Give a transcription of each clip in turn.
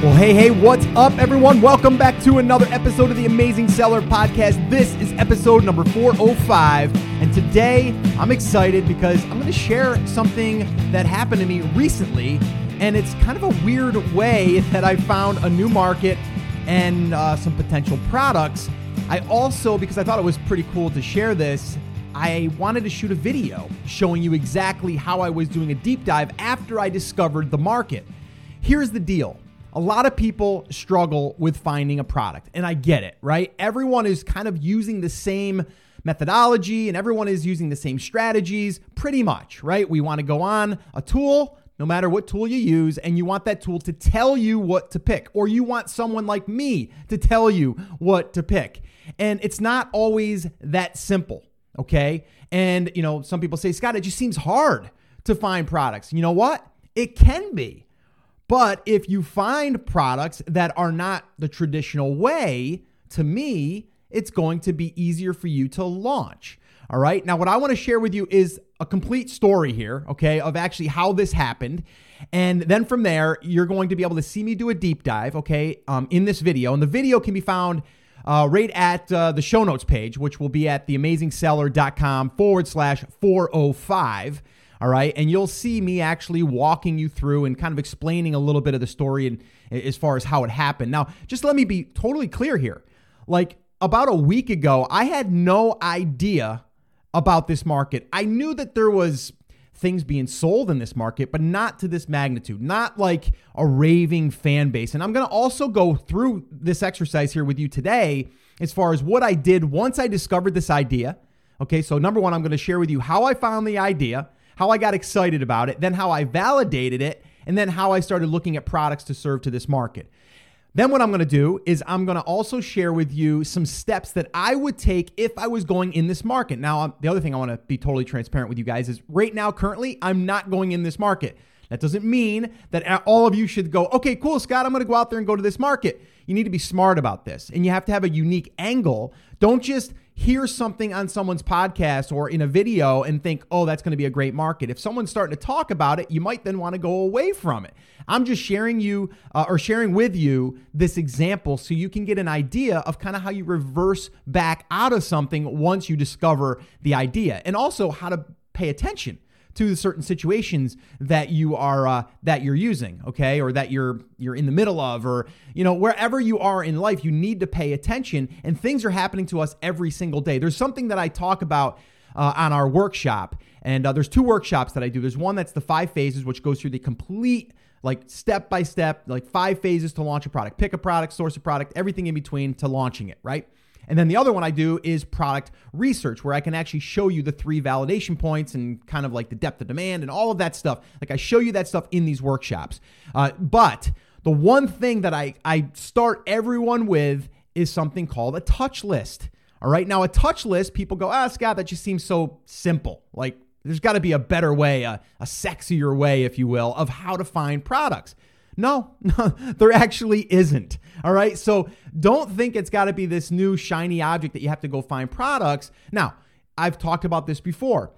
Well, hey, hey, what's up, everyone? Welcome back to another episode of the Amazing Seller Podcast. This is episode number 405. And today I'm excited because I'm going to share something that happened to me recently. And it's kind of a weird way that I found a new market and uh, some potential products. I also, because I thought it was pretty cool to share this, I wanted to shoot a video showing you exactly how I was doing a deep dive after I discovered the market. Here's the deal a lot of people struggle with finding a product, and I get it, right? Everyone is kind of using the same methodology and everyone is using the same strategies pretty much, right? We want to go on a tool, no matter what tool you use, and you want that tool to tell you what to pick, or you want someone like me to tell you what to pick. And it's not always that simple, okay? And, you know, some people say, Scott, it just seems hard to find products. You know what? It can be. But if you find products that are not the traditional way, to me, it's going to be easier for you to launch. All right. Now, what I want to share with you is a complete story here, okay, of actually how this happened. And then from there, you're going to be able to see me do a deep dive, okay, um, in this video. And the video can be found uh, right at uh, the show notes page, which will be at theamazingseller.com forward slash 405. All right. And you'll see me actually walking you through and kind of explaining a little bit of the story and as far as how it happened. Now, just let me be totally clear here. Like about a week ago, I had no idea about this market. I knew that there was things being sold in this market, but not to this magnitude, not like a raving fan base. And I'm going to also go through this exercise here with you today as far as what I did once I discovered this idea. Okay, so number one, I'm going to share with you how I found the idea how I got excited about it, then how I validated it, and then how I started looking at products to serve to this market. Then, what I'm gonna do is I'm gonna also share with you some steps that I would take if I was going in this market. Now, um, the other thing I wanna be totally transparent with you guys is right now, currently, I'm not going in this market. That doesn't mean that all of you should go, okay, cool, Scott, I'm gonna go out there and go to this market. You need to be smart about this and you have to have a unique angle. Don't just hear something on someone's podcast or in a video and think, oh, that's going to be a great market. If someone's starting to talk about it, you might then want to go away from it. I'm just sharing you uh, or sharing with you this example so you can get an idea of kind of how you reverse back out of something once you discover the idea and also how to pay attention to the certain situations that you are uh, that you're using, okay, or that you're you're in the middle of, or you know wherever you are in life, you need to pay attention. And things are happening to us every single day. There's something that I talk about uh, on our workshop, and uh, there's two workshops that I do. There's one that's the five phases, which goes through the complete like step by step, like five phases to launch a product. Pick a product, source a product, everything in between to launching it, right? And then the other one I do is product research, where I can actually show you the three validation points and kind of like the depth of demand and all of that stuff. Like I show you that stuff in these workshops. Uh, but the one thing that I, I start everyone with is something called a touch list. All right. Now, a touch list, people go, ah, Scott, that just seems so simple. Like, there's got to be a better way, a, a sexier way, if you will, of how to find products. No, no, there actually isn't. All right. So don't think it's got to be this new shiny object that you have to go find products. Now, I've talked about this before.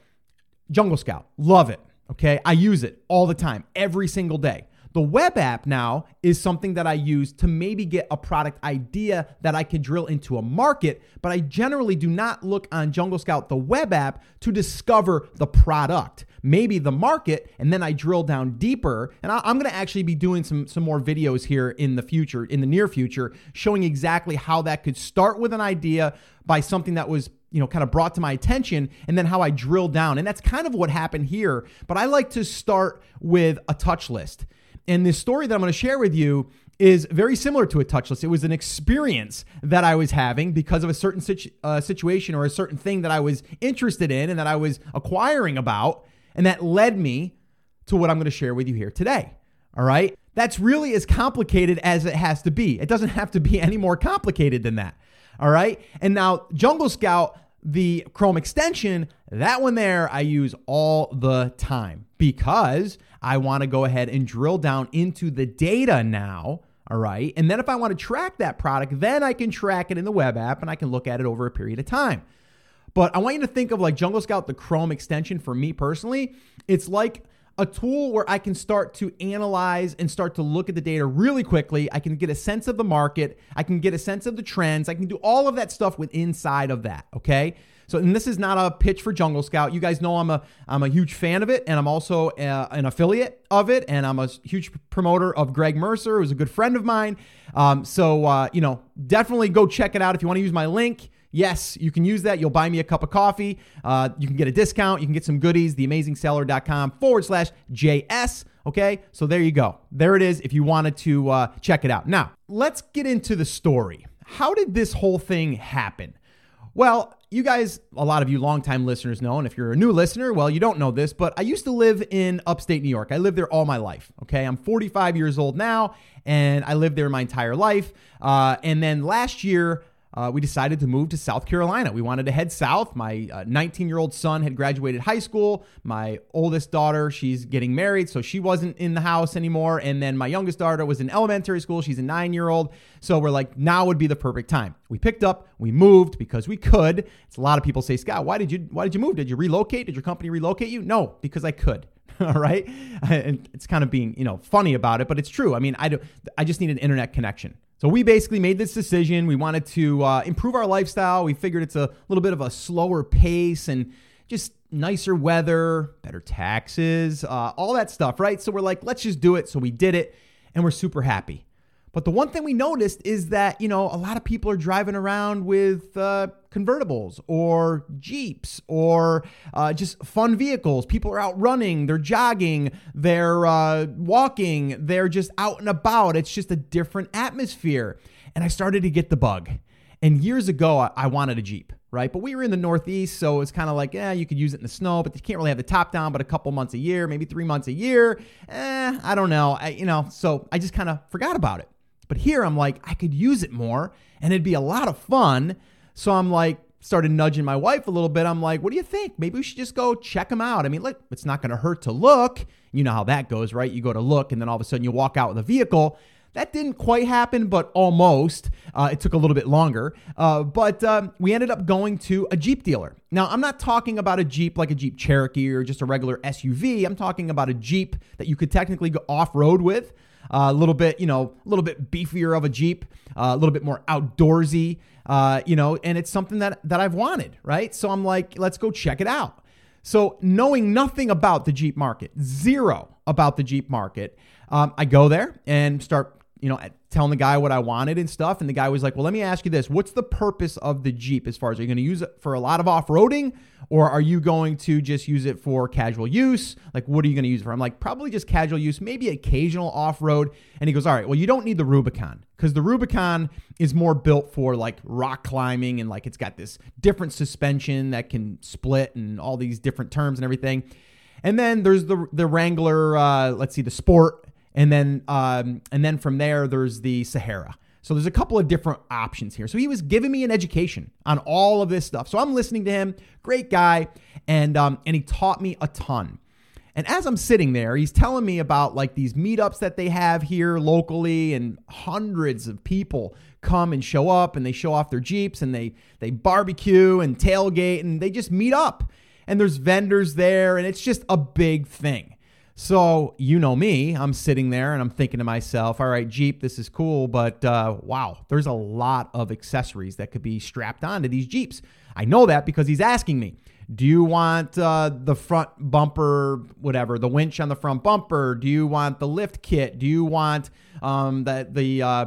Jungle Scout, love it. Okay. I use it all the time, every single day. The web app now is something that I use to maybe get a product idea that I can drill into a market, but I generally do not look on Jungle Scout, the web app, to discover the product, maybe the market, and then I drill down deeper. And I'm going to actually be doing some, some more videos here in the future, in the near future, showing exactly how that could start with an idea by something that was you know, kind of brought to my attention and then how I drill down. And that's kind of what happened here. But I like to start with a touch list. And this story that I'm going to share with you is very similar to a touch list. It was an experience that I was having because of a certain situ- uh, situation or a certain thing that I was interested in and that I was acquiring about. And that led me to what I'm going to share with you here today. All right. That's really as complicated as it has to be. It doesn't have to be any more complicated than that. All right. And now, Jungle Scout, the Chrome extension, that one there I use all the time because I want to go ahead and drill down into the data now. All right. And then if I want to track that product, then I can track it in the web app and I can look at it over a period of time. But I want you to think of like Jungle Scout, the Chrome extension for me personally. It's like a tool where I can start to analyze and start to look at the data really quickly. I can get a sense of the market. I can get a sense of the trends. I can do all of that stuff with inside of that. Okay. So, and this is not a pitch for Jungle Scout. You guys know I'm a I'm a huge fan of it, and I'm also a, uh, an affiliate of it, and I'm a huge promoter of Greg Mercer, who's a good friend of mine. Um, so, uh, you know, definitely go check it out if you want to use my link. Yes, you can use that. You'll buy me a cup of coffee. Uh, you can get a discount. You can get some goodies. TheAmazingSeller.com forward slash JS. Okay, so there you go. There it is if you wanted to uh, check it out. Now, let's get into the story. How did this whole thing happen? Well, you guys, a lot of you longtime listeners know, and if you're a new listener, well, you don't know this, but I used to live in upstate New York. I lived there all my life. Okay. I'm 45 years old now, and I lived there my entire life. Uh, and then last year, uh, we decided to move to South Carolina. We wanted to head south. My 19 uh, year old son had graduated high school. My oldest daughter, she's getting married, so she wasn't in the house anymore. And then my youngest daughter was in elementary school. She's a nine year old. So we're like, now would be the perfect time. We picked up, we moved because we could. It's a lot of people say, Scott, why did you why did you move? Did you relocate? Did your company relocate you? No, because I could. all right and it's kind of being you know funny about it but it's true i mean i do i just need an internet connection so we basically made this decision. We wanted to uh, improve our lifestyle. We figured it's a little bit of a slower pace and just nicer weather, better taxes, uh, all that stuff, right? So we're like, let's just do it. So we did it, and we're super happy. But the one thing we noticed is that, you know, a lot of people are driving around with uh, convertibles or Jeeps or uh, just fun vehicles. People are out running, they're jogging, they're uh, walking, they're just out and about. It's just a different atmosphere. And I started to get the bug. And years ago, I, wanted a Jeep right? But we were in the Northeast, so it's kind of like, yeah, you could use it in the snow, but you can't really have the top down, but a couple months a year, maybe three months a year. Eh, I don't know. I, you know, so I just kind of forgot about it. But here I'm like, I could use it more and it'd be a lot of fun. So I'm like, started nudging my wife a little bit. I'm like, what do you think? Maybe we should just go check them out. I mean, look, it's not going to hurt to look. You know how that goes, right? You go to look and then all of a sudden you walk out with a vehicle. That didn't quite happen, but almost. Uh, it took a little bit longer. Uh, but um, we ended up going to a Jeep dealer. Now, I'm not talking about a Jeep like a Jeep Cherokee or just a regular SUV. I'm talking about a Jeep that you could technically go off road with a little bit, you know, a little bit beefier of a Jeep, uh, a little bit more outdoorsy, uh, you know, and it's something that that I've wanted, right? So I'm like, let's go check it out. So knowing nothing about the Jeep market, zero about the Jeep market, um, I go there and start you know, telling the guy what I wanted and stuff. And the guy was like, Well, let me ask you this. What's the purpose of the Jeep as far as are you going to use it for a lot of off roading or are you going to just use it for casual use? Like, what are you going to use it for? I'm like, Probably just casual use, maybe occasional off road. And he goes, All right, well, you don't need the Rubicon because the Rubicon is more built for like rock climbing and like it's got this different suspension that can split and all these different terms and everything. And then there's the the Wrangler, uh, let's see, the Sport and then um, and then from there there's the Sahara. So there's a couple of different options here. So he was giving me an education on all of this stuff. So I'm listening to him, great guy, and um, and he taught me a ton. And as I'm sitting there, he's telling me about like these meetups that they have here locally, and hundreds of people come and show up, and they show off their jeeps, and they they barbecue and tailgate, and they just meet up. And there's vendors there, and it's just a big thing. So, you know me, I'm sitting there and I'm thinking to myself, all right, Jeep, this is cool, but uh, wow, there's a lot of accessories that could be strapped onto these Jeeps. I know that because he's asking me, do you want uh, the front bumper, whatever, the winch on the front bumper? Do you want the lift kit? Do you want um, the, the, uh,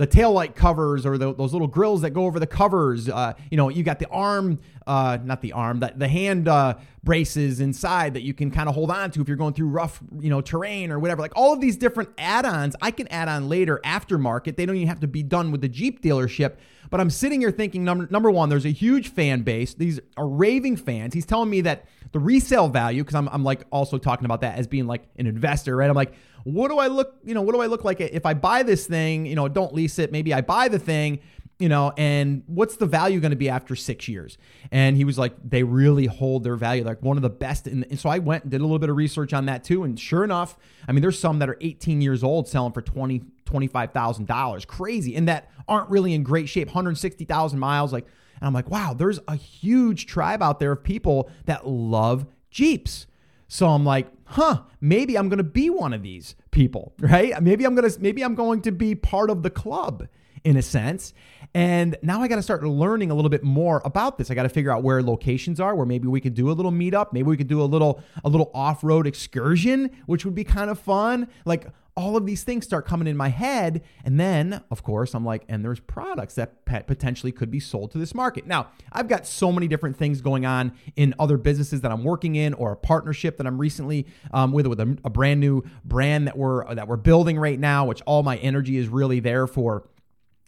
the tail light covers or the, those little grills that go over the covers. Uh, you know, you got the arm, uh, not the arm, that the hand uh, braces inside that you can kind of hold on to if you're going through rough, you know, terrain or whatever. Like all of these different add-ons, I can add on later aftermarket. They don't even have to be done with the Jeep dealership. But I'm sitting here thinking, number number one, there's a huge fan base. These are raving fans. He's telling me that the resale value, because I'm, I'm like also talking about that as being like an investor, right? I'm like, what do I look, you know, what do I look like if I buy this thing, you know, don't lease it, maybe I buy the thing, you know, and what's the value going to be after six years? And he was like, they really hold their value, like one of the best. In and so I went and did a little bit of research on that too. And sure enough, I mean, there's some that are 18 years old selling for 20, $25,000, crazy, and that aren't really in great shape, 160,000 miles. Like, and I'm like, wow, there's a huge tribe out there of people that love Jeeps. So I'm like, huh, maybe I'm going to be one of these people, right? Maybe I'm going to maybe I'm going to be part of the club in a sense. And now I got to start learning a little bit more about this. I got to figure out where locations are, where maybe we could do a little meetup, maybe we could do a little a little off-road excursion, which would be kind of fun. Like all of these things start coming in my head. And then, of course, I'm like, and there's products that potentially could be sold to this market. Now, I've got so many different things going on in other businesses that I'm working in, or a partnership that I'm recently um, with with a, a brand new brand that we're that we're building right now, which all my energy is really there for.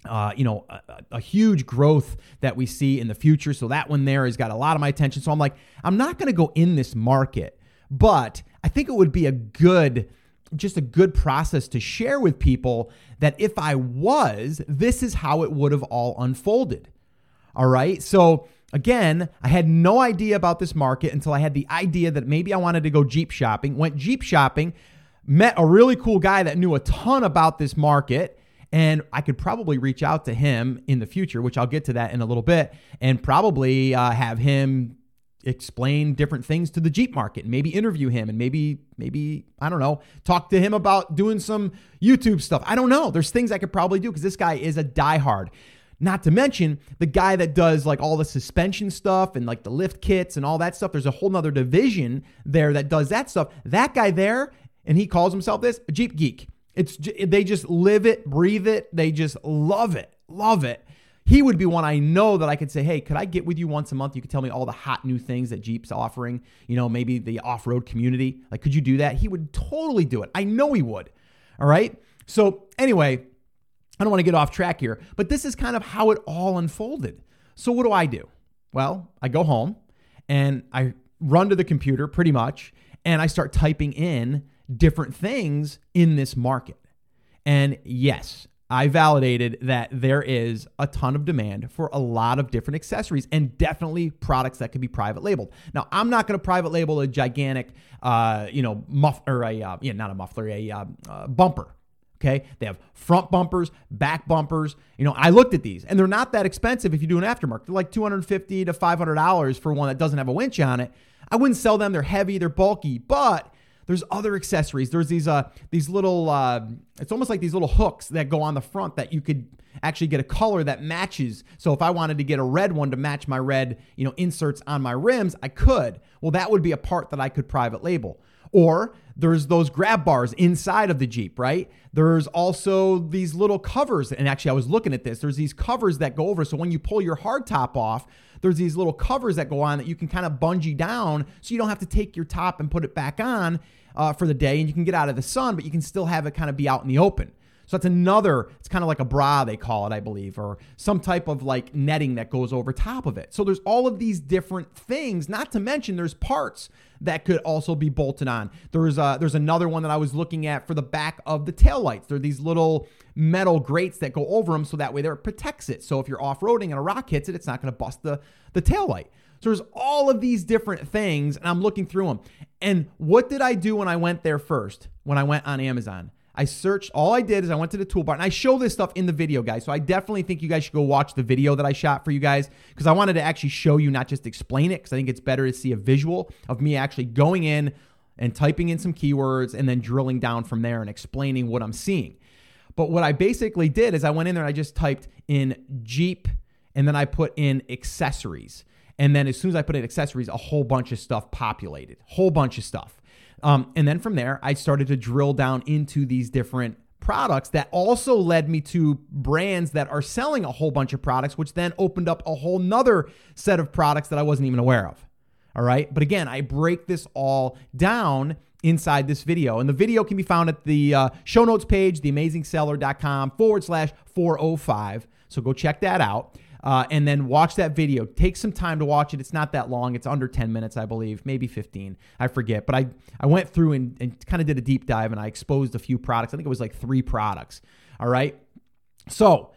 Uh, you know, a, a, huge growth that we see in the future. So that one there has got a lot of my attention. So I'm like, I'm not going to go in this market, but I think it would be a good just a good process to share with people that if I was, this is how it would have all unfolded. All right. So, again, I had no idea about this market until I had the idea that maybe I wanted to go Jeep shopping. Went Jeep shopping, met a really cool guy that knew a ton about this market. And I could probably reach out to him in the future, which I'll get to that in a little bit, and probably uh, have him explain different things to the Jeep market, maybe interview him and maybe maybe I don't know, talk to him about doing some YouTube stuff. I don't know. There's things I could probably do because this guy is a diehard. Not to mention the guy that does like all the suspension stuff and like the lift kits and all that stuff. There's a whole nother division there that does that stuff. That guy there, and he calls himself this Jeep geek. It's they just live it, breathe it. They just love it, love it he would be one I know that I could say, hey, could I get with you once a month? You could tell me all the hot new things that Jeep's offering, you know, maybe the off road community. Like, could you do that? He would totally do it. I know he would. All right. So, anyway, I don't want to get off track here, but this is kind of how it all unfolded. So, what do I do? Well, I go home and I run to the computer pretty much and I start typing in different things in this market. And yes, I validated that there is a ton of demand for a lot of different accessories and definitely products that could be private labeled. Now, I'm not going to private label a gigantic, uh, you know, muff or a uh, yeah, not a muffler, a uh, uh, bumper. Okay, they have front bumpers, back bumpers. You know, I looked at these, and they're not that expensive if you do an aftermarket. They're like 250 to 500 dollars for one that doesn't have a winch on it. I wouldn't sell them. They're heavy, they're bulky, but there's other accessories. There's these uh these little uh it's almost like these little hooks that go on the front that you could actually get a color that matches. So if I wanted to get a red one to match my red, you know, inserts on my rims, I could. Well, that would be a part that I could private label. Or there's those grab bars inside of the Jeep, right? There's also these little covers. And actually, I was looking at this. There's these covers that go over. So when you pull your hardtop off, there's these little covers that go on that you can kind of bungee down so you don't have to take your top and put it back on uh, for the day and you can get out of the sun, but you can still have it kind of be out in the open. So that's another, it's kind of like a bra, they call it, I believe, or some type of like netting that goes over top of it. So there's all of these different things, not to mention there's parts that could also be bolted on. There's uh, there's another one that I was looking at for the back of the tail lights. They're these little metal grates that go over them so that way there it protects it. So if you're off-roading and a rock hits it, it's not going to bust the, the tail light. So there's all of these different things, and I'm looking through them. And what did I do when I went there first? When I went on Amazon? I searched, all I did is I went to the toolbar and I show this stuff in the video, guys. So I definitely think you guys should go watch the video that I shot for you guys because I wanted to actually show you, not just explain it, because I think it's better to see a visual of me actually going in and typing in some keywords and then drilling down from there and explaining what I'm seeing. But what I basically did is I went in there and I just typed in Jeep and then I put in accessories. And then as soon as I put in accessories, a whole bunch of stuff populated, whole bunch of stuff. Um, and then from there, I started to drill down into these different products that also led me to brands that are selling a whole bunch of products, which then opened up a whole nother set of products that I wasn't even aware of. All right. But again, I break this all down inside this video. And the video can be found at the uh, show notes page, theamazingseller.com forward slash 405. So go check that out uh, and then watch that video. Take some time to watch it. It's not that long. It's under 10 minutes, I believe, maybe 15. I forget. But I, I went through and, and kind of did a deep dive and I exposed a few products. I think it was like three products. All right. So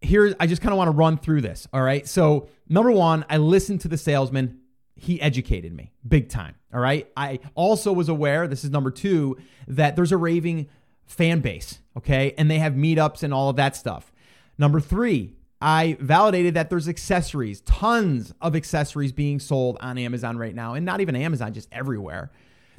here, I just kind of want to run through this. All right. So, number one, I listened to the salesman. He educated me big time. All right. I also was aware, this is number two, that there's a raving fan base. Okay. And they have meetups and all of that stuff. Number three, I validated that there's accessories, tons of accessories being sold on Amazon right now, and not even Amazon, just everywhere.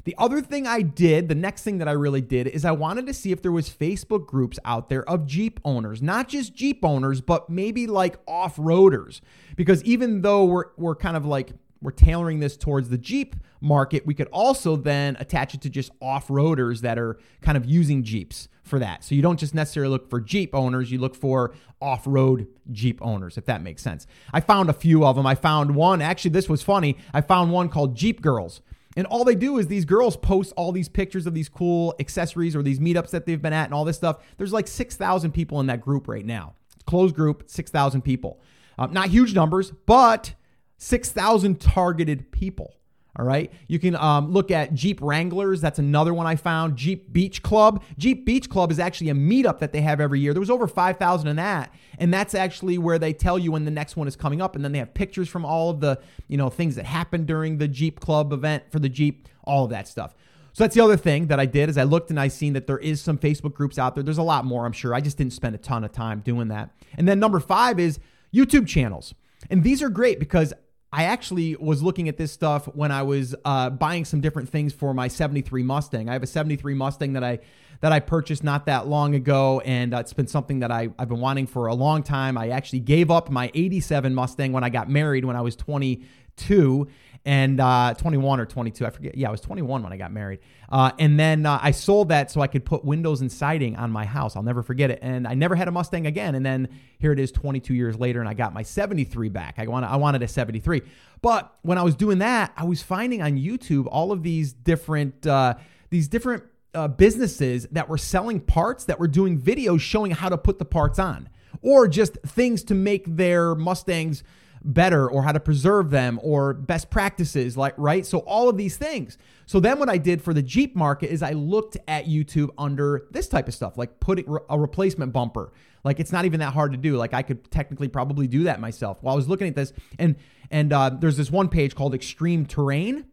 The other thing I did, the next thing that I really did, is I wanted to see if there was Facebook groups out there of Jeep owners, not just Jeep owners, but maybe like off-roaders. Because even though we're we're kind of like we're tailoring this towards the Jeep market, we could also then attach it to just off-roaders that are kind of using Jeeps for that. So you don't just necessarily look for Jeep owners, you look for off-road Jeep owners, if that makes sense. I found a few of them. I found one, actually this was funny. I found one called Jeep Girls. And all they do is these girls post all these pictures of these cool accessories or these meetups that they've been at and all this stuff. There's like 6,000 people in that group right now. Closed group, 6,000 people. Um, not huge numbers, but 6,000 targeted people. All right. You can um, look at Jeep Wranglers. That's another one I found. Jeep Beach Club. Jeep Beach Club is actually a meetup that they have every year. There was over 5,000 in that. And that's actually where they tell you when the next one is coming up. And then they have pictures from all of the, you know, things that happened during the Jeep Club event for the Jeep, all of that stuff. So that's the other thing that I did is I looked and I seen that there is some Facebook groups out there. There's a lot more, I'm sure. I just didn't spend a ton of time doing that. And then number five is YouTube channels. And these are great because I actually was looking at this stuff when I was uh, buying some different things for my 73 Mustang. I have a 73 Mustang that I that I purchased not that long ago, and uh, it's been something that I, I've been wanting for a long time. I actually gave up my 87 Mustang when I got married when I was 22, and uh, 21 or 22. I forget. Yeah, I was 21 when I got married. Uh, and then uh, I sold that so I could put windows and siding on my house. I'll never forget it. And I never had a Mustang again. And then here it is 22 years later, and I got my 73 back. I, wanted, I wanted a 73. But when I was doing that, I was finding on YouTube all of these different uh, these different uh, businesses that were selling parts that were doing videos showing how to put the parts on, or just things to make their Mustangs better or how to preserve them or best practices like right? So all of these things. So then what i did for the jeep market is i looked at youtube under this type of stuff like putting a replacement bumper. Like it's not even that hard to do. Like i could technically probably do that myself. While i was looking at this and and uh, there's this one page called extreme terrain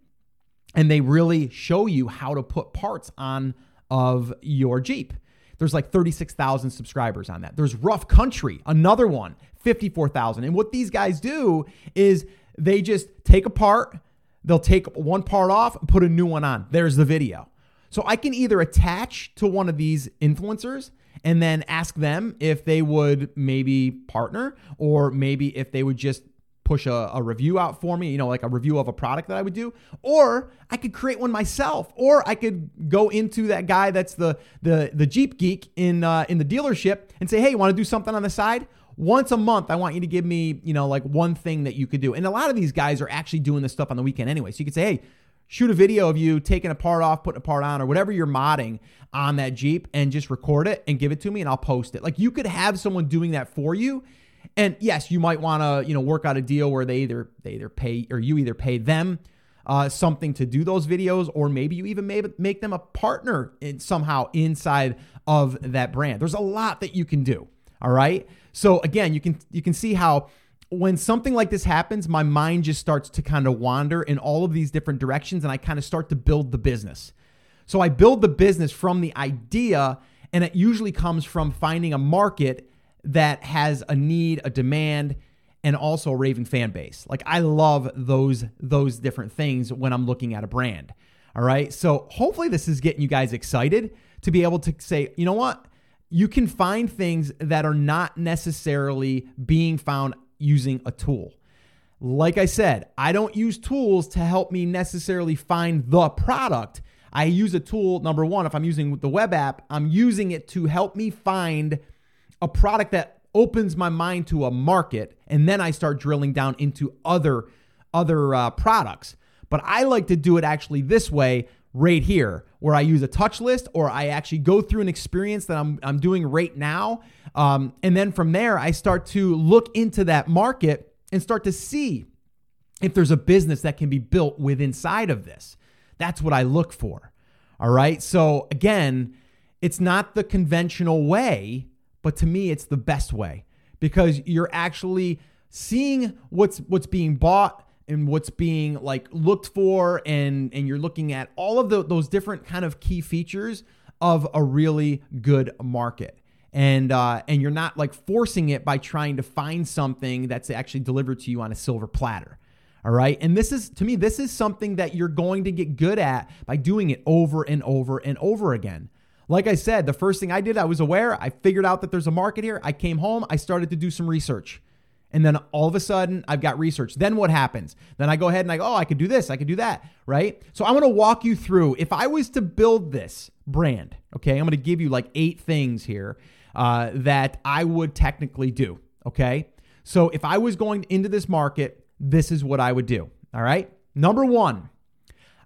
and they really show you how to put parts on of your jeep there's like 36,000 subscribers on that. There's Rough Country, another one, 54,000. And what these guys do is they just take apart, they'll take one part off, put a new one on. There's the video. So I can either attach to one of these influencers and then ask them if they would maybe partner or maybe if they would just push a, a, review out for me, you know, like a review of a product that I would do, or I could create one myself, or I could go into that guy that's the the the Jeep geek in uh, in the dealership and say, hey, you want to do something on the side? Once a month, I want you to give me, you know, like one thing that you could do. And a lot of these guys are actually doing this stuff on the weekend anyway. So you could say, hey, shoot a video of you taking a part off, putting a part on, or whatever you're modding on that Jeep and just record it and give it to me and I'll post it. Like you could have someone doing that for you and yes, you might want to, you know, work out a deal where they either they either pay or you either pay them uh, something to do those videos, or maybe you even may make them a partner in, somehow inside of that brand. There's a lot that you can do. All right. So again, you can you can see how when something like this happens, my mind just starts to kind of wander in all of these different directions, and I kind of start to build the business. So I build the business from the idea, and it usually comes from finding a market that has a need, a demand, and also a raving fan base. Like I love those those different things when I'm looking at a brand. All right? So hopefully this is getting you guys excited to be able to say, "You know what? You can find things that are not necessarily being found using a tool." Like I said, I don't use tools to help me necessarily find the product. I use a tool, number one, if I'm using the web app, I'm using it to help me find a product that opens my mind to a market and then I start drilling down into other other uh, products. But I like to do it actually this way right here where I use a touch list or I actually go through an experience that I'm, I'm doing right now. Um, and then from there, I start to look into that market and start to see if there's a business that can be built with inside of this. That's what I look for. All right. So again, it's not the conventional way but to me it's the best way because you're actually seeing what's what's being bought and what's being like looked for and and you're looking at all of the, those different kind of key features of a really good market and uh, and you're not like forcing it by trying to find something that's actually delivered to you on a silver platter All right. And this is, to me, this is something that you're going to get good at by doing it over and over and over again. Like I said, the first thing I did, I was aware, I figured out that there's a market here. I came home, I started to do some research. And then all of a sudden, I've got research. Then what happens? Then I go ahead and I go, oh, I could do this, I could do that, right? So I'm gonna walk you through. If I was to build this brand, okay, I'm gonna give you like eight things here uh, that I would technically do, okay? So if I was going into this market, this is what I would do. All right. Number one,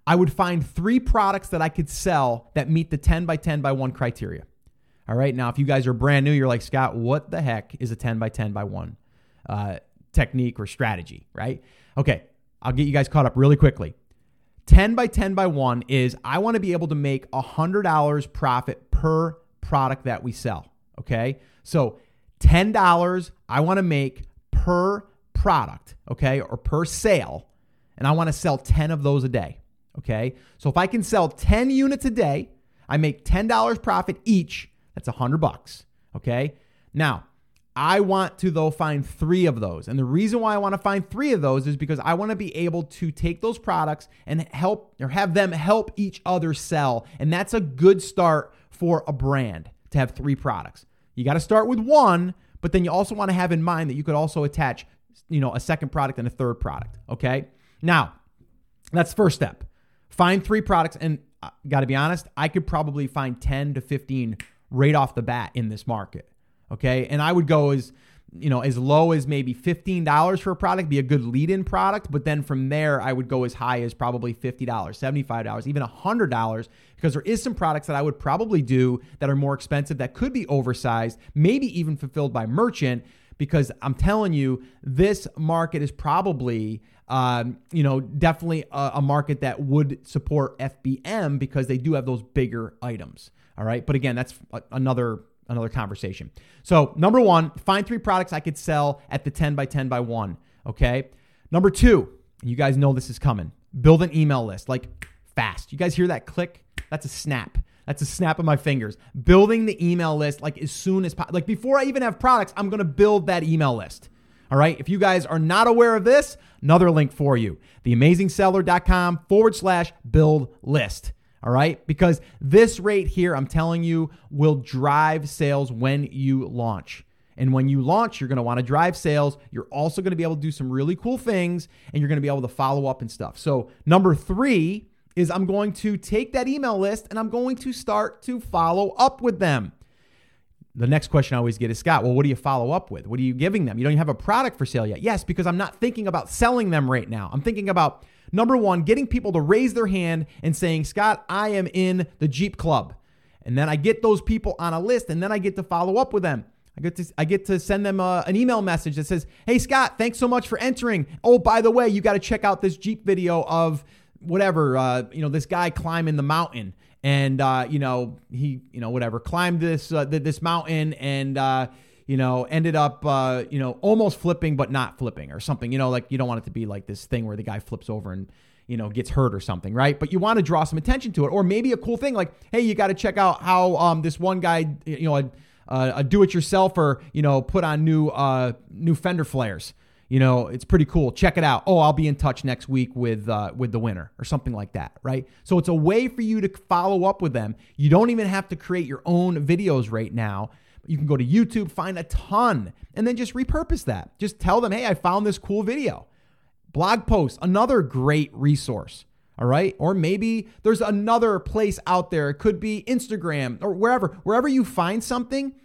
I would find three products that I could sell that meet the 10 by 10 by 1 criteria. All right. Now, if you guys are brand new, you're like, Scott, what the heck is a 10 by 10 by 1 uh, technique or strategy? Right. Okay. I'll get you guys caught up really quickly. 10 by 10 by 1 is I want to be able to make $100 profit per product that we sell. Okay. So $10 I want to make per product, okay, or per sale, and I want to sell 10 of those a day, okay? So if I can sell 10 units a day, I make $10 profit each. That's 100 bucks, okay? Now, I want to though find 3 of those. And the reason why I want to find 3 of those is because I want to be able to take those products and help or have them help each other sell. And that's a good start for a brand to have 3 products. You got to start with one, but then you also want to have in mind that you could also attach you know, a second product and a third product. Okay. Now, that's first step. Find three products. And uh, got to be honest, I could probably find 10 to 15 right off the bat in this market. Okay. And I would go as, you know, as low as maybe $15 for a product, be a good lead in product. But then from there, I would go as high as probably $50, $75, even $100, because there is some products that I would probably do that are more expensive that could be oversized, maybe even fulfilled by merchant because I'm telling you, this market is probably, um, you know, definitely a, a, market that would support FBM because they do have those bigger items. All right, but again, that's another another conversation. So number one, find three products I could sell at the 10 by 10 by one. Okay. Number two, you guys know this is coming. Build an email list like fast. You guys hear that click? That's a snap. That's a snap of my fingers. Building the email list like as soon as po- like before I even have products, I'm going to build that email list. All right. If you guys are not aware of this, another link for you theamazingseller.com forward slash build list. All right. Because this rate here, I'm telling you, will drive sales when you launch. And when you launch, you're going to want to drive sales. You're also going to be able to do some really cool things and you're going to be able to follow up and stuff. So, number three is I'm going to take that email list and I'm going to start to follow up with them. The next question I always get is Scott, well, what do you follow up with? What are you giving them? You don't have a product for sale yet. Yes, because I'm not thinking about selling them right now. I'm thinking about number one, getting people to raise their hand and saying, Scott, I am in the Jeep Club. And then I get those people on a list and then I get to follow up with them. I get to I get to send them a, uh, an email message that says, "Hey Scott, thanks so much for entering. Oh, by the way, you got to check out this Jeep video of whatever, uh, you know, this guy climbing the mountain and, uh, you know, he, you know, whatever, climbed this, uh, this mountain and, uh, you know, ended up, uh, you know, almost flipping, but not flipping or something, you know, like you don't want it to be like this thing where the guy flips over and, you know, gets hurt or something, right? But you want to draw some attention to it. Or maybe a cool thing like, hey, you got to check out how um, this one guy, you know, a, a do-it-yourselfer, you know, put on new uh, new fender flares you know, it's pretty cool. Check it out. Oh, I'll be in touch next week with uh, with the winner or something like that, right? So it's a way for you to follow up with them. You don't even have to create your own videos right now. You can go to YouTube, find a ton, and then just repurpose that. Just tell them, hey, I found this cool video. Blog post, another great resource. All right. Or maybe there's another place out there. It could be Instagram or wherever. Wherever you find something,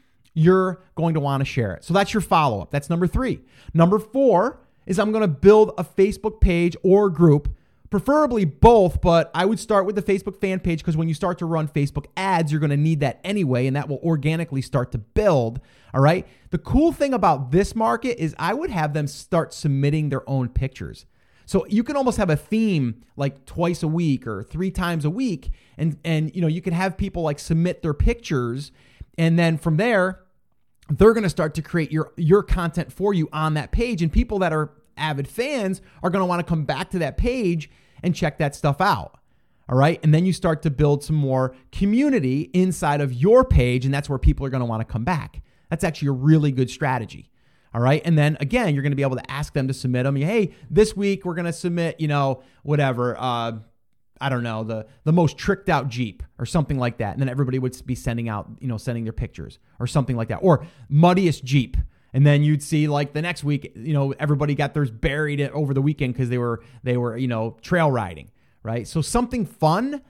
you're going to want to share it. So that's your follow up. That's number three. Number four is I'm going to build a Facebook page or group, preferably both, but I would start with the Facebook fan page because when you start to run Facebook ads, you're going to need that anyway, and that will organically start to build. All right. The cool thing about this market is I would have them start submitting their own pictures. So you can almost have a theme like twice a week or three times a week and and you know you can have people like submit their pictures and then from there, they're going to start to create your your content for you on that page and people that are avid fans are going to want to come back to that page and check that stuff out. All right? And then you start to build some more community inside of your page and that's where people are going to want to come back. That's actually a really good strategy. All right. And then again, you're going to be able to ask them to submit them. Hey, this week we're going to submit, you know, whatever. Uh, I don't know, the the most tricked out Jeep or something like that. And then everybody would be sending out, you know, sending their pictures or something like that. Or muddiest Jeep. And then you'd see like the next week, you know, everybody got theirs buried over the weekend because they were they were, you know, trail riding, right? So something fun,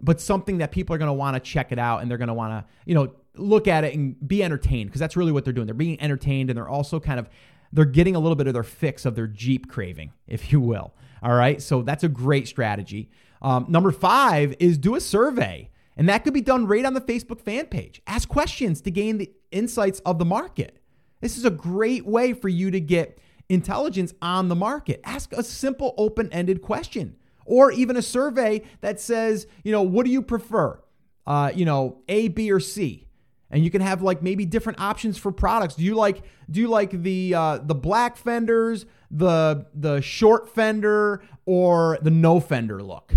but something that people are going to want to check it out and they're going to want to, you know, look at it and be entertained because that's really what they're doing. They're being entertained and they're also kind of they're getting a little bit of their fix of their Jeep craving, if you will. All right, so that's a great strategy. Um, number five is do a survey, and that could be done right on the Facebook fan page. Ask questions to gain the insights of the market. This is a great way for you to get intelligence on the market. Ask a simple open ended question or even a survey that says, you know, what do you prefer? Uh, you know, A, B, or C and you can have like maybe different options for products. Do you like do you like the uh, the black fenders, the the short fender, or the no fender look?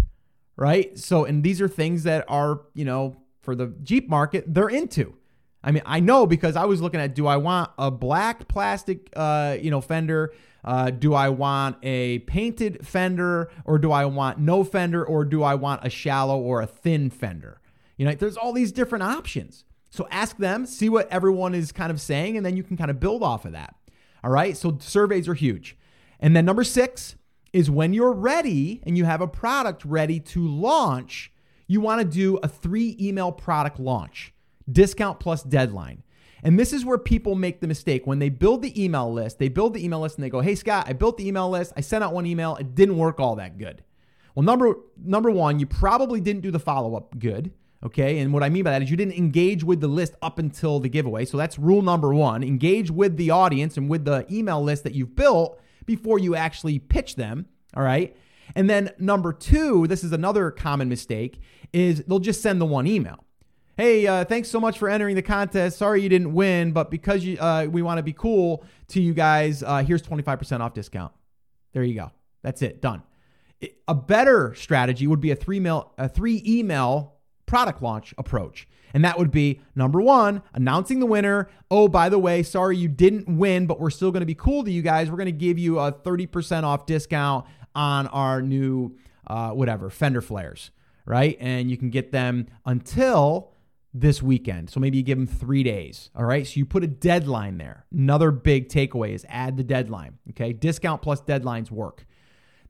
Right. So, and these are things that are you know for the Jeep market they're into. I mean, I know because I was looking at do I want a black plastic uh, you know fender? Uh, do I want a painted fender, or do I want no fender, or do I want a shallow or a thin fender? You know, there's all these different options. So ask them, see what everyone is kind of saying, and then you can kind of build off of that. All right. So surveys are huge. And then number six is when you're ready and you have a product ready to launch, you want to do a three email product launch, discount plus deadline. And this is where people make the mistake. When they build the email list, they build the email list and they go, Hey, Scott, I built the email list. I sent out one email. It didn't work all that good. Well, number, number one, you probably didn't do the follow up good. Okay. And what I mean by that is you didn't engage with the list up until the giveaway. So that's rule number one engage with the audience and with the email list that you've built before you actually pitch them. All right. And then number two, this is another common mistake, is they'll just send the one email. Hey, uh, thanks so much for entering the contest. Sorry you didn't win, but because you, uh, we want to be cool to you guys, uh, here's 25% off discount. There you go. That's it. Done. A better strategy would be a three mail, a three email product launch approach. And that would be number one, announcing the winner. Oh, by the way, sorry you didn't win, but we're still going to be cool to you guys. We're going to give you a 30% off discount on our new, uh, whatever, fender flares, right? And you can get them until this weekend. So maybe you give them three days. All right. So you put a deadline there. Another big takeaway is add the deadline. Okay. Discount plus deadlines work.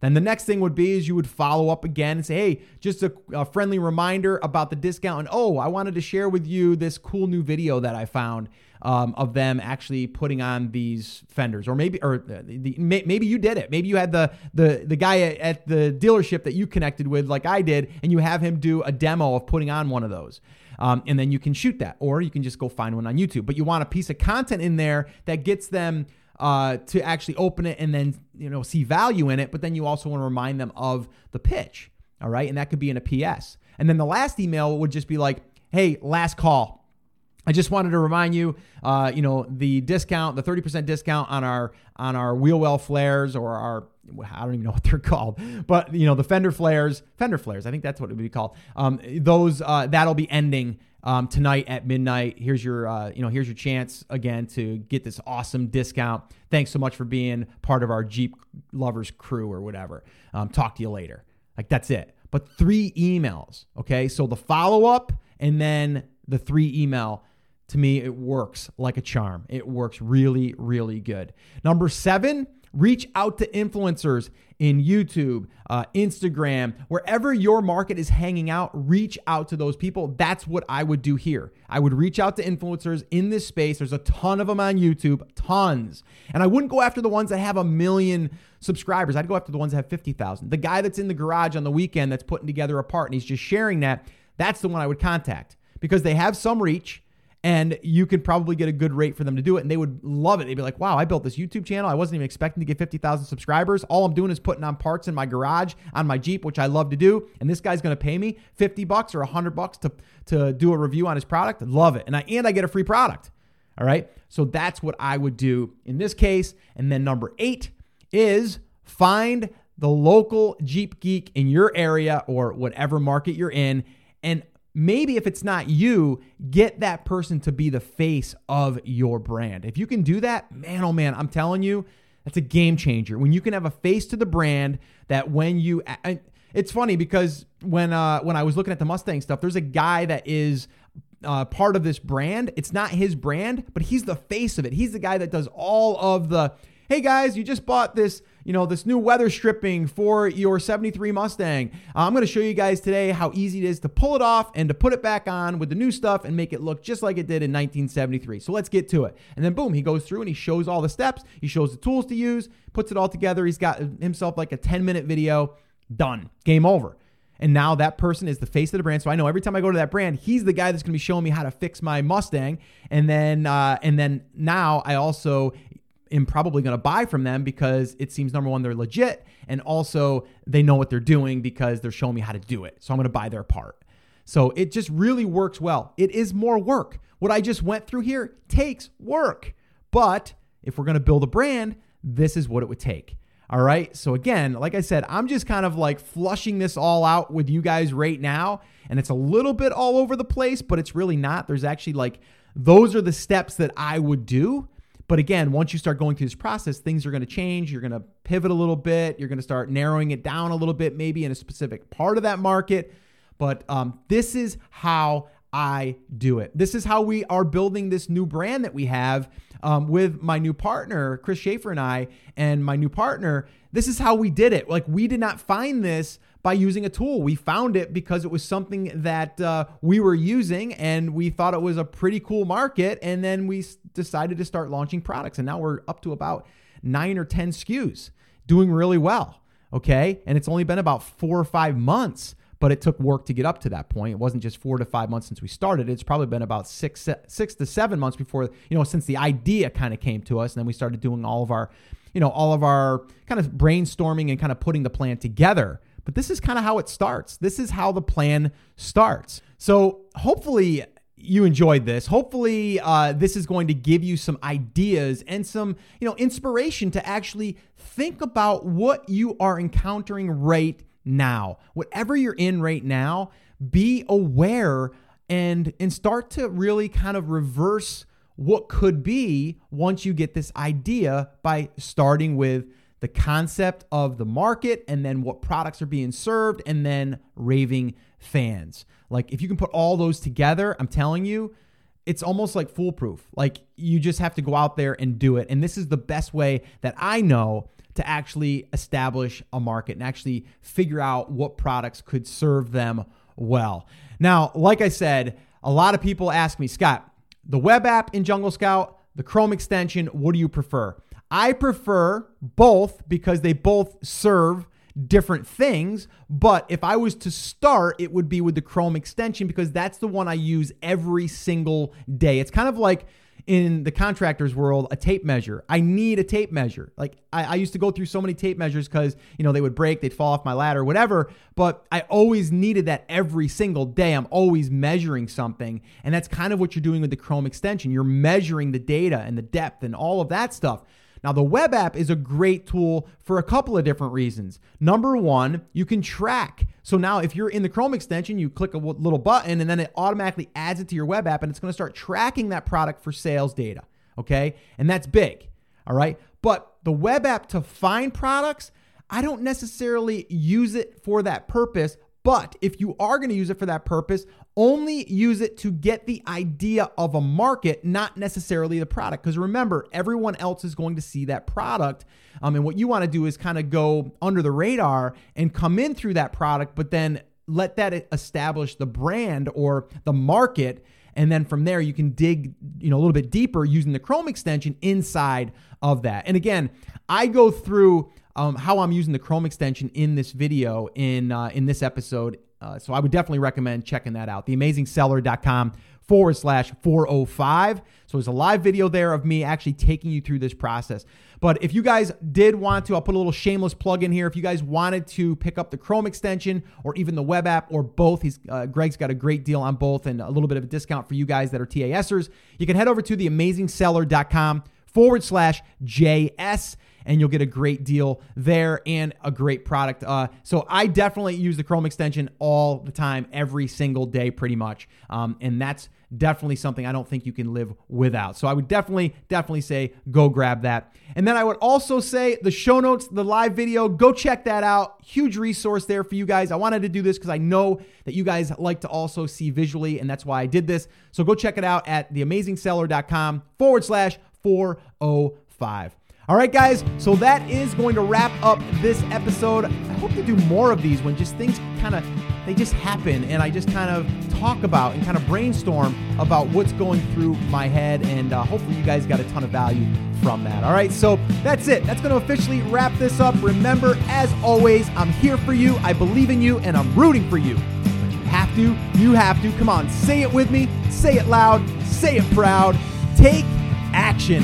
Then the next thing would be is you would follow up again and say, hey, just a, a, friendly reminder about the discount. And oh, I wanted to share with you this cool new video that I found um, of them actually putting on these fenders, or maybe, or the, the, maybe you did it. Maybe you had the the the guy at the dealership that you connected with, like I did, and you have him do a demo of putting on one of those. Um, and then you can shoot that, or you can just go find one on YouTube. But you want a piece of content in there that gets them uh, to actually open it and then you know see value in it. But then you also want to remind them of the pitch. All right, and that could be in a PS. And then the last email would just be like, "Hey, last call. I just wanted to remind you, uh, you know, the discount, the 30% discount on our on our wheel well flares or our I don't even know what they're called, but you know the fender flares, fender flares. I think that's what it would be called. Um, those uh, that'll be ending um, tonight at midnight. Here's your, uh, you know, here's your chance again to get this awesome discount. Thanks so much for being part of our Jeep lovers crew or whatever. Um, talk to you later. Like that's it. But three emails. Okay, so the follow up and then the three email. To me, it works like a charm. It works really, really good. Number seven Reach out to influencers in YouTube, uh, Instagram, wherever your market is hanging out, reach out to those people. That's what I would do here. I would reach out to influencers in this space. There's a ton of them on YouTube, tons. And I wouldn't go after the ones that have a million subscribers. I'd go after the ones that have 50,000. The guy that's in the garage on the weekend that's putting together a part and he's just sharing that, that's the one I would contact because they have some reach and you could probably get a good rate for them to do it and they would love it. They'd be like wow i built this youtube channel. I wasn't even expecting to get 50000 subscribers. All i'm doing is putting on parts in my garage on my jeep which i love to do and this guy's going to pay me 50 bucks or 100 bucks to, to do a review on his product. Love it. And i and i get a free product. All right? So that's what i would do in this case. And then number eight is find the local jeep geek in your area or whatever market you're in and maybe if it's not you, get that person to be the face of your brand. If you can do that, man, oh man, I'm telling you, that's a game changer. When you can have a face to the brand that when you, it's funny because when uh, when I was looking at the Mustang stuff, there's a guy that is uh, part of this brand. It's not his brand, but he's the face of it. He's the guy that does all of the. Hey guys, you just bought this, you know, this new weather stripping for your 73 Mustang. Uh, I'm going to show you guys today how easy it is to pull it off and to put it back on with the new stuff and make it look just like it did in 1973. So let's get to it. And then boom, he goes through and he shows all the steps. He shows the tools to use, puts it all together. He's got himself like a 10 minute video. Done. Game over. And now that person is the face of the brand. So I know every time I go to that brand, he's the guy that's going to be showing me how to fix my Mustang. And then, uh, and then now I also am probably going to buy from them because it seems number one they're legit, and also they know what they're doing because they're showing me how to do it. So I'm going to buy their part. So it just really works well. It is more work. What I just went through here takes work. But if we're going to build a brand, this is what it would take. All right. So, again, like I said, I'm just kind of like flushing this all out with you guys right now. And it's a little bit all over the place, but it's really not. There's actually like, those are the steps that I would do. But again, once you start going through this process, things are going to change. You're going to pivot a little bit. You're going to start narrowing it down a little bit, maybe in a specific part of that market. But um, this is how I do it. This is how we are building this new brand that we have um, with my new partner, Chris Schaefer, and I, and my new partner. This is how we did it. Like, we did not find this by using a tool. We found it because it was something that uh, we were using and we thought it was a pretty cool market. And then we decided to start launching products. And now we're up to about nine or 10 SKUs doing really well. Okay. And it's only been about four or five months but it took work to get up to that point. It wasn't just four to five months since we started. It's probably been about six six to seven months before you know since the idea kind of came to us, and then we started doing all of our you know all of our kind of brainstorming and kind of putting the plan together. But this is kind of how it starts. This is how the plan starts. So hopefully you enjoyed this. Hopefully, uh, this is going to give you some ideas and some, you know, inspiration to actually think about what you are encountering right now. Whatever you're in right now, be aware and and start to really kind of reverse what could be once you get this idea by starting with the concept of the market and then what products are being served and then raving fans. Like if you can put all those together, I'm telling you, it's almost like foolproof. Like you just have to go out there and do it. And this is the best way that I know to actually establish a market and actually figure out what products could serve them well. Now, like I said, a lot of people ask me, Scott, the web app in Jungle Scout, the Chrome extension, what do you prefer? I prefer both because they both serve different things. But if I was to start, it would be with the Chrome extension because that's the one I use every single day. It's kind of like in the contractor's world a tape measure. I need a tape measure. Like I, I used to go through so many tape measures because you know they would break, they'd fall off my ladder, whatever. But I always needed that every single day. I'm always measuring something, and that's kind of what you're doing with the Chrome extension. You're measuring the data and the depth and all of that stuff. Now, the web app is a great tool for a couple of different reasons. Number one, you can track. So now, if you're in the Chrome extension, you click a little button and then it automatically adds it to your web app and it's going to start tracking that product for sales data. Okay. And that's big. All right. But the web app to find products, I don't necessarily use it for that purpose, but if you are going to use it for that purpose, only use it to get the idea of a market, not necessarily the product. Because remember, everyone else is going to see that product. Um, and what you want to do is kind of go under the radar and come in through that product, but then let that establish the brand or the market. And then from there, you can dig, you know, a little bit deeper using the Chrome extension inside of that. And again, I go through um, how I'm using the Chrome extension in this video in uh, in this episode. Uh, so I would definitely recommend checking that out. Theamazingseller.com forward slash 405. So there's a live video there of me actually taking you through this process. But if you guys did want to, I'll put a little shameless plug in here. If you guys wanted to pick up the Chrome extension or even the web app or both, he's uh, Greg's got a great deal on both and a little bit of a discount for you guys that are TASers. You can head over to theamazingseller.com forward slash JS and you'll get a great deal there and a great product. Uh, so I definitely use the Chrome extension all the time, every single day, pretty much. Um, and that's definitely something I don't think you can live without. So I would definitely, definitely say go grab that. And then I would also say the show notes, the live video, go check that out. Huge resource there for you guys. I wanted to do this because I know that you guys like to also see visually, and that's why I did this. So go check it out at theamazingseller.com forward slash 405. All right, guys. So that is going to wrap up this episode. I hope to do more of these when just things kind of they just happen and I just kind of talk about and kind of brainstorm about what's going through my head. And uh, hopefully, you guys got a ton of value from that. All right, so that's it. That's going to officially wrap this up. Remember, as always, I'm here for you. I believe in you and I'm rooting for you. But you have to, you have to. Come on, say it with me, say it loud, say it proud. Take action.